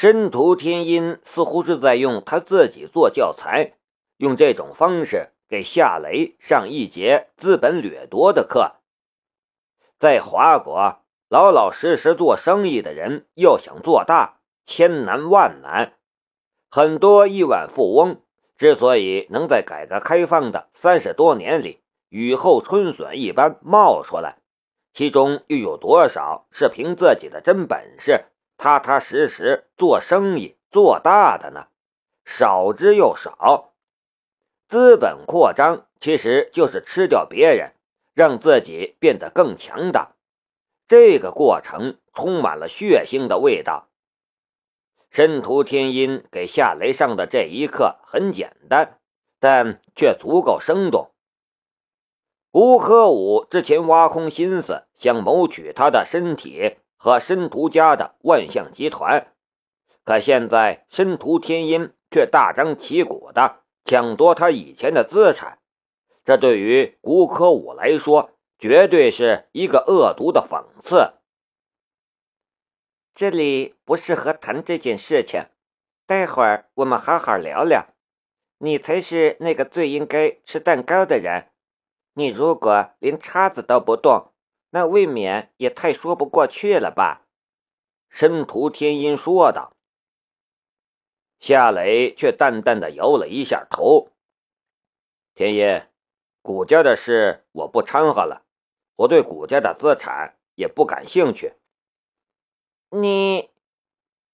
申屠天音似乎是在用他自己做教材，用这种方式给夏雷上一节资本掠夺的课。在华国，老老实实做生意的人要想做大，千难万难。很多亿万富翁之所以能在改革开放的三十多年里雨后春笋一般冒出来，其中又有多少是凭自己的真本事？踏踏实实做生意做大的呢，少之又少。资本扩张其实就是吃掉别人，让自己变得更强大。这个过程充满了血腥的味道。申屠天音给夏雷上的这一课很简单，但却足够生动。吴科武之前挖空心思想谋取他的身体。和申屠家的万象集团，可现在申屠天音却大张旗鼓的抢夺他以前的资产，这对于古可武来说，绝对是一个恶毒的讽刺。这里不适合谈这件事情，待会儿我们好好聊聊。你才是那个最应该吃蛋糕的人，你如果连叉子都不动。那未免也太说不过去了吧？申屠天音说道。夏雷却淡淡的摇了一下头。天音，谷家的事我不掺和了，我对谷家的资产也不感兴趣。你，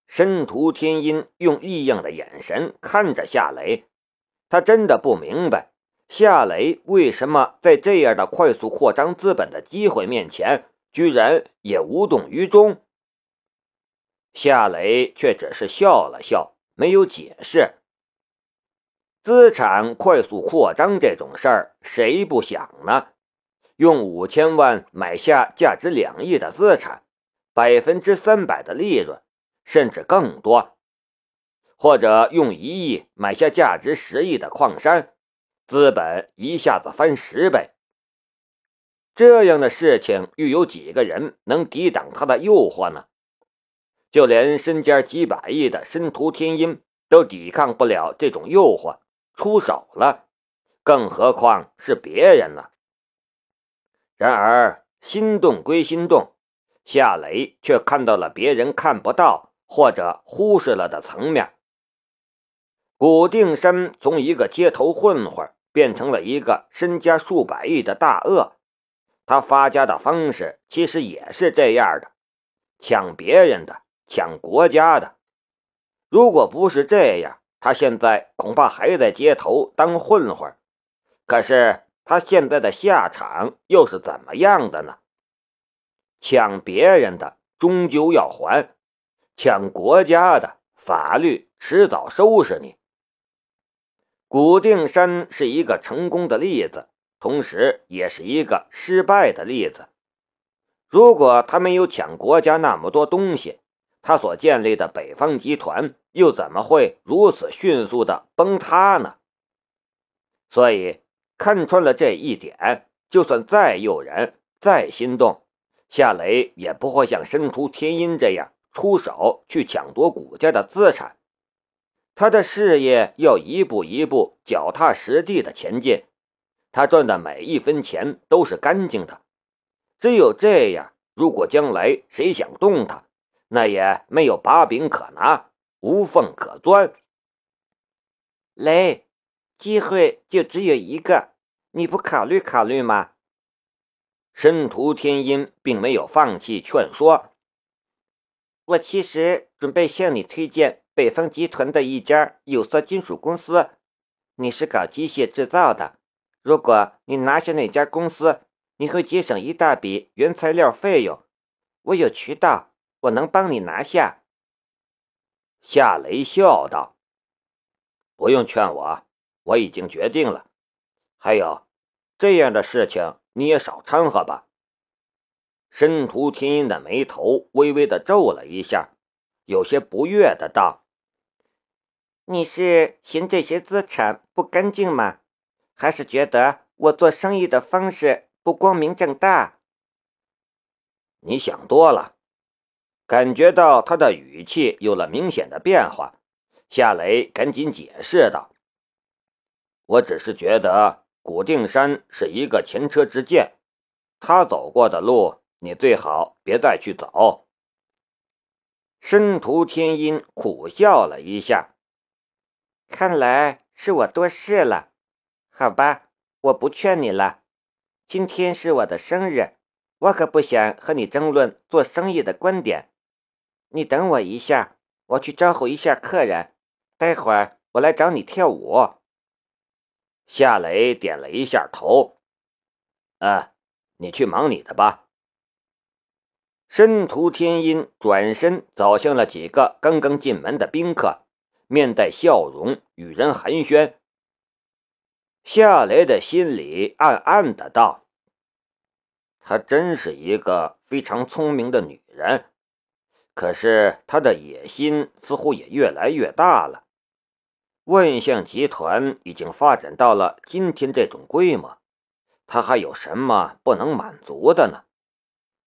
申屠天音用异样的眼神看着夏雷，他真的不明白。夏雷为什么在这样的快速扩张资本的机会面前，居然也无动于衷？夏雷却只是笑了笑，没有解释。资产快速扩张这种事儿，谁不想呢？用五千万买下价值两亿的资产，百分之三百的利润，甚至更多；或者用一亿买下价值十亿的矿山。资本一下子翻十倍，这样的事情又有几个人能抵挡他的诱惑呢？就连身家几百亿的申屠天音都抵抗不了这种诱惑，出手了，更何况是别人呢？然而心动归心动，夏雷却看到了别人看不到或者忽视了的层面。古定山从一个街头混混变成了一个身家数百亿的大鳄，他发家的方式其实也是这样的：抢别人的，抢国家的。如果不是这样，他现在恐怕还在街头当混混。可是他现在的下场又是怎么样的呢？抢别人的终究要还，抢国家的法律迟早收拾你。古定山是一个成功的例子，同时也是一个失败的例子。如果他没有抢国家那么多东西，他所建立的北方集团又怎么会如此迅速的崩塌呢？所以，看穿了这一点，就算再诱人、再心动，夏雷也不会像申屠天音这样出手去抢夺古家的资产。他的事业要一步一步脚踏实地的前进，他赚的每一分钱都是干净的。只有这样，如果将来谁想动他，那也没有把柄可拿，无缝可钻。雷，机会就只有一个，你不考虑考虑吗？申屠天音并没有放弃劝说。我其实准备向你推荐。北方集团的一家有色金属公司，你是搞机械制造的。如果你拿下那家公司，你会节省一大笔原材料费用。我有渠道，我能帮你拿下。夏雷笑道：“不用劝我，我已经决定了。还有，这样的事情你也少掺和吧。”申屠天音的眉头微微的皱了一下，有些不悦的道。你是嫌这些资产不干净吗？还是觉得我做生意的方式不光明正大？你想多了。感觉到他的语气有了明显的变化，夏雷赶紧解释道：“我只是觉得古定山是一个前车之鉴，他走过的路，你最好别再去走。”申屠天音苦笑了一下，看来是我多事了。好吧，我不劝你了。今天是我的生日，我可不想和你争论做生意的观点。你等我一下，我去招呼一下客人。待会儿我来找你跳舞。夏雷点了一下头。啊，你去忙你的吧。申屠天音转身走向了几个刚刚进门的宾客，面带笑容与人寒暄。夏雷的心里暗暗的道：“她真是一个非常聪明的女人。”可是她的野心似乎也越来越大了。万象集团已经发展到了今天这种规模，她还有什么不能满足的呢？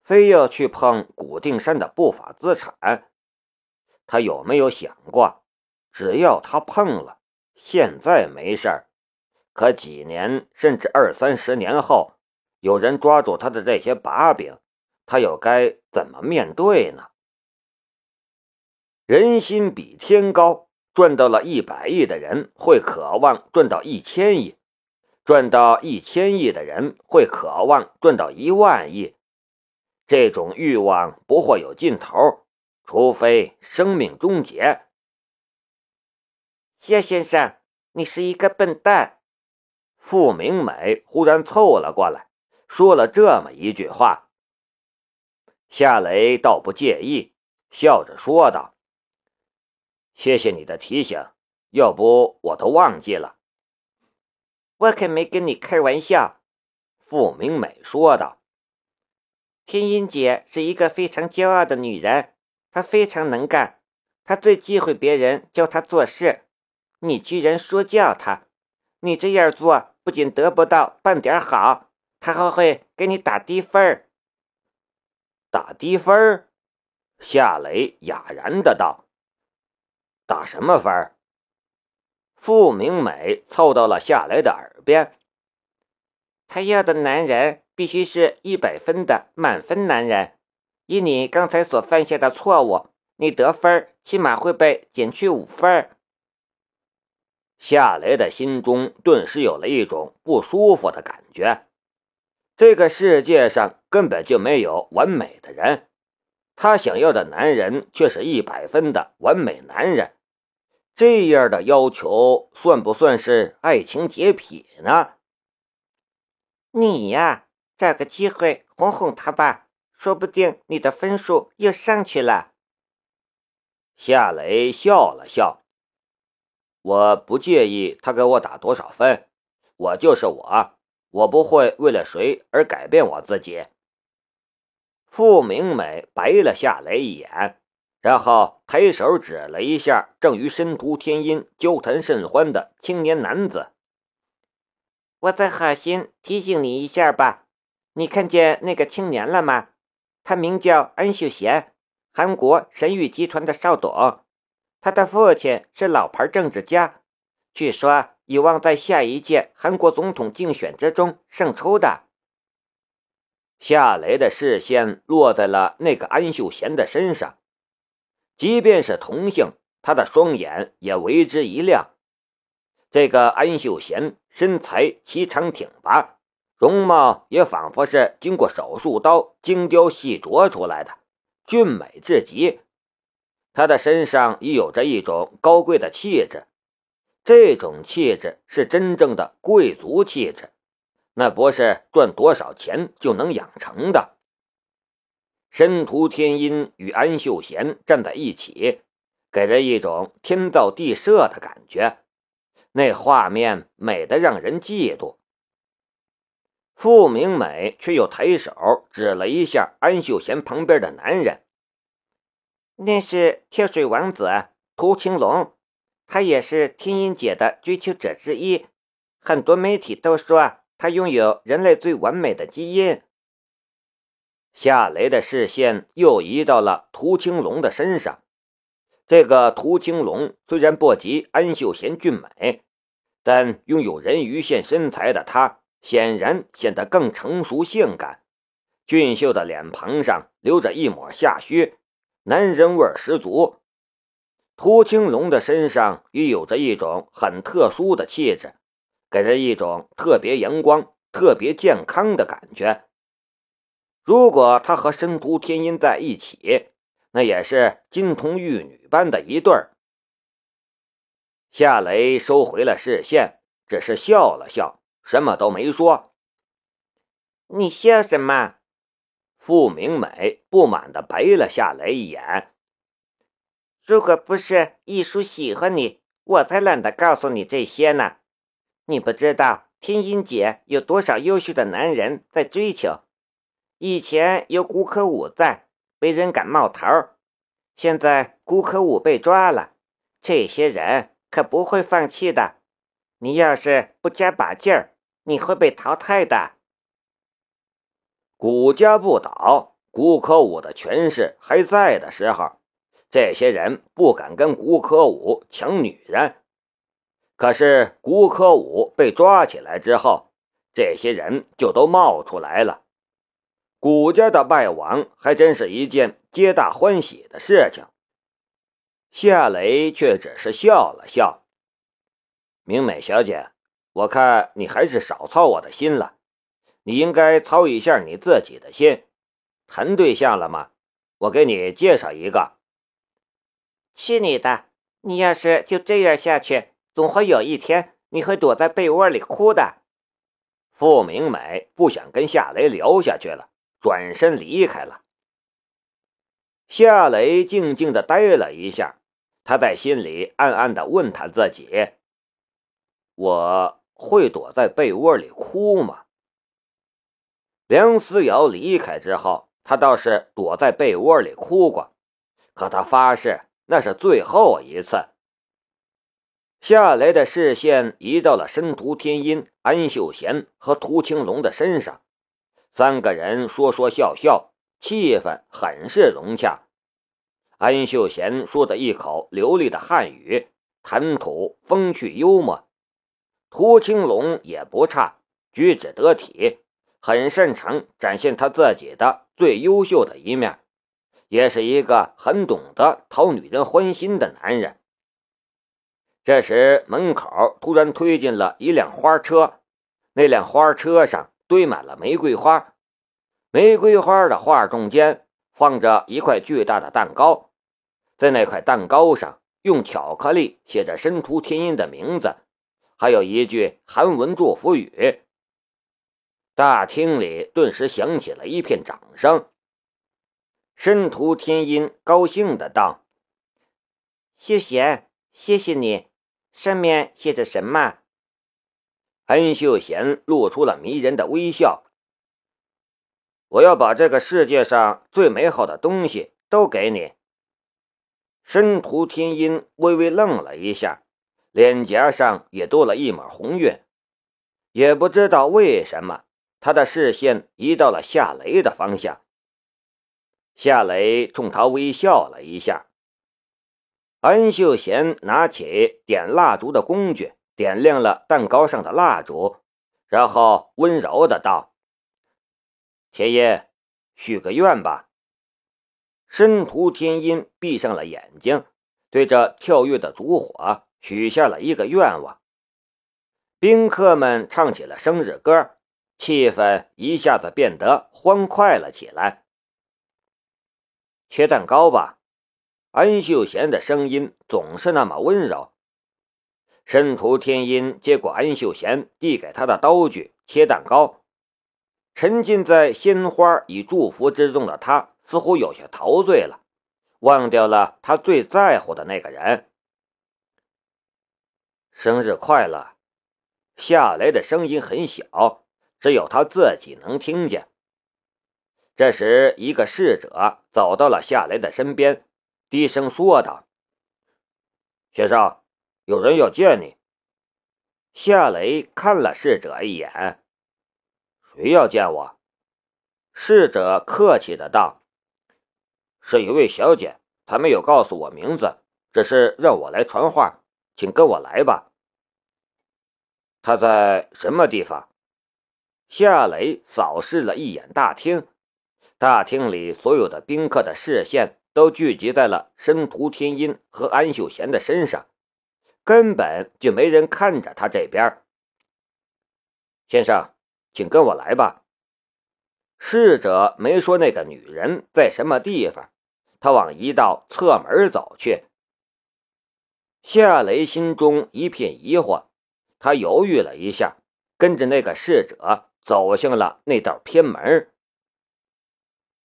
非要去碰古定山的不法资产？他有没有想过，只要他碰了，现在没事儿，可几年甚至二三十年后，有人抓住他的这些把柄，他又该怎么面对呢？人心比天高，赚到了一百亿的人会渴望赚到一千亿，赚到一千亿的人会渴望赚到一万亿。这种欲望不会有尽头，除非生命终结。谢先生，你是一个笨蛋。傅明美忽然凑了过来，说了这么一句话。夏雷倒不介意，笑着说道。谢谢你的提醒，要不我都忘记了。我可没跟你开玩笑。”傅明美说道。“天音姐是一个非常骄傲的女人，她非常能干，她最忌讳别人教她做事。你居然说教他，你这样做不仅得不到半点好，他还会给你打低分儿。”打低分儿？夏雷哑然的道。打什么分儿？傅明美凑到了夏雷的耳边。他要的男人必须是一百分的满分男人。以你刚才所犯下的错误，你得分起码会被减去五分。夏雷的心中顿时有了一种不舒服的感觉。这个世界上根本就没有完美的人，他想要的男人却是一百分的完美男人。这样的要求算不算是爱情洁癖呢？你呀，找个机会哄哄他吧，说不定你的分数又上去了。夏雷笑了笑，我不介意他给我打多少分，我就是我，我不会为了谁而改变我自己。傅明美白了夏雷一眼。然后抬手指了一下正与申屠天音交谈甚欢的青年男子。我再好心提醒你一下吧，你看见那个青年了吗？他名叫安秀贤，韩国神域集团的少董。他的父亲是老牌政治家，据说有望在下一届韩国总统竞选之中胜出的。夏雷的视线落在了那个安秀贤的身上。即便是同性，他的双眼也为之一亮。这个安秀贤身材颀长挺拔，容貌也仿佛是经过手术刀精雕细琢出来的，俊美至极。他的身上已有着一种高贵的气质，这种气质是真正的贵族气质，那不是赚多少钱就能养成的。申屠天音与安秀贤站在一起，给人一种天造地设的感觉，那画面美得让人嫉妒。傅明美却又抬手指了一下安秀贤旁边的男人，那是跳水王子涂青龙，他也是天音姐的追求者之一，很多媒体都说他拥有人类最完美的基因。夏雷的视线又移到了涂青龙的身上。这个涂青龙虽然不及安秀贤俊美，但拥有人鱼线身材的他，显然显得更成熟性感。俊秀的脸庞上留着一抹下须，男人味十足。涂青龙的身上也有着一种很特殊的气质，给人一种特别阳光、特别健康的感觉。如果他和申屠天音在一起，那也是金童玉女般的一对儿。夏雷收回了视线，只是笑了笑，什么都没说。你笑什么？傅明美不满地白了夏雷一眼。如果不是一叔喜欢你，我才懒得告诉你这些呢。你不知道天音姐有多少优秀的男人在追求。以前有古可武在。没人敢冒头，现在顾可武被抓了，这些人可不会放弃的。你要是不加把劲儿，你会被淘汰的。谷家不倒，谷可武的权势还在的时候，这些人不敢跟谷可武抢女人。可是谷可武被抓起来之后，这些人就都冒出来了。谷家的败亡还真是一件皆大欢喜的事情。夏雷却只是笑了笑。明美小姐，我看你还是少操我的心了。你应该操一下你自己的心。谈对象了吗？我给你介绍一个。去你的！你要是就这样下去，总会有一天你会躲在被窝里哭的。傅明美不想跟夏雷聊下去了。转身离开了。夏雷静静的呆了一下，他在心里暗暗的问他自己：“我会躲在被窝里哭吗？”梁思瑶离开之后，他倒是躲在被窝里哭过，可他发誓那是最后一次。夏雷的视线移到了申屠天音、安秀贤和涂青龙的身上。三个人说说笑笑，气氛很是融洽。安秀贤说的一口流利的汉语，谈吐风趣幽默。涂青龙也不差，举止得体，很擅长展现他自己的最优秀的一面，也是一个很懂得讨女人欢心的男人。这时，门口突然推进了一辆花车，那辆花车上。堆满了玫瑰花，玫瑰花的画中间放着一块巨大的蛋糕，在那块蛋糕上用巧克力写着申屠天音的名字，还有一句韩文祝福语。大厅里顿时响起了一片掌声。申屠天音高兴的道：“秀贤，谢谢你。上面写着什么？”安秀贤露出了迷人的微笑。我要把这个世界上最美好的东西都给你。申屠天音微微愣了一下，脸颊上也多了一抹红晕。也不知道为什么，他的视线移到了夏雷的方向。夏雷冲他微笑了一下。安秀贤拿起点蜡烛的工具。点亮了蛋糕上的蜡烛，然后温柔的道：“天音，许个愿吧。”申屠天音闭上了眼睛，对着跳跃的烛火许下了一个愿望。宾客们唱起了生日歌，气氛一下子变得欢快了起来。切蛋糕吧，安秀贤的声音总是那么温柔。申屠天音接过安秀贤递给他的刀具，切蛋糕。沉浸在鲜花与祝福之中的他，似乎有些陶醉了，忘掉了他最在乎的那个人。生日快乐！夏雷的声音很小，只有他自己能听见。这时，一个侍者走到了夏雷的身边，低声说道：“先生。”有人要见你。夏雷看了侍者一眼，谁要见我？侍者客气的道：“是一位小姐，她没有告诉我名字，只是让我来传话，请跟我来吧。”她在什么地方？夏雷扫视了一眼大厅，大厅里所有的宾客的视线都聚集在了申屠天音和安秀贤的身上，根本就没人看着他这边。先生，请跟我来吧。侍者没说那个女人在什么地方，他往一道侧门走去。夏雷心中一片疑惑，他犹豫了一下，跟着那个侍者走向了那道偏门。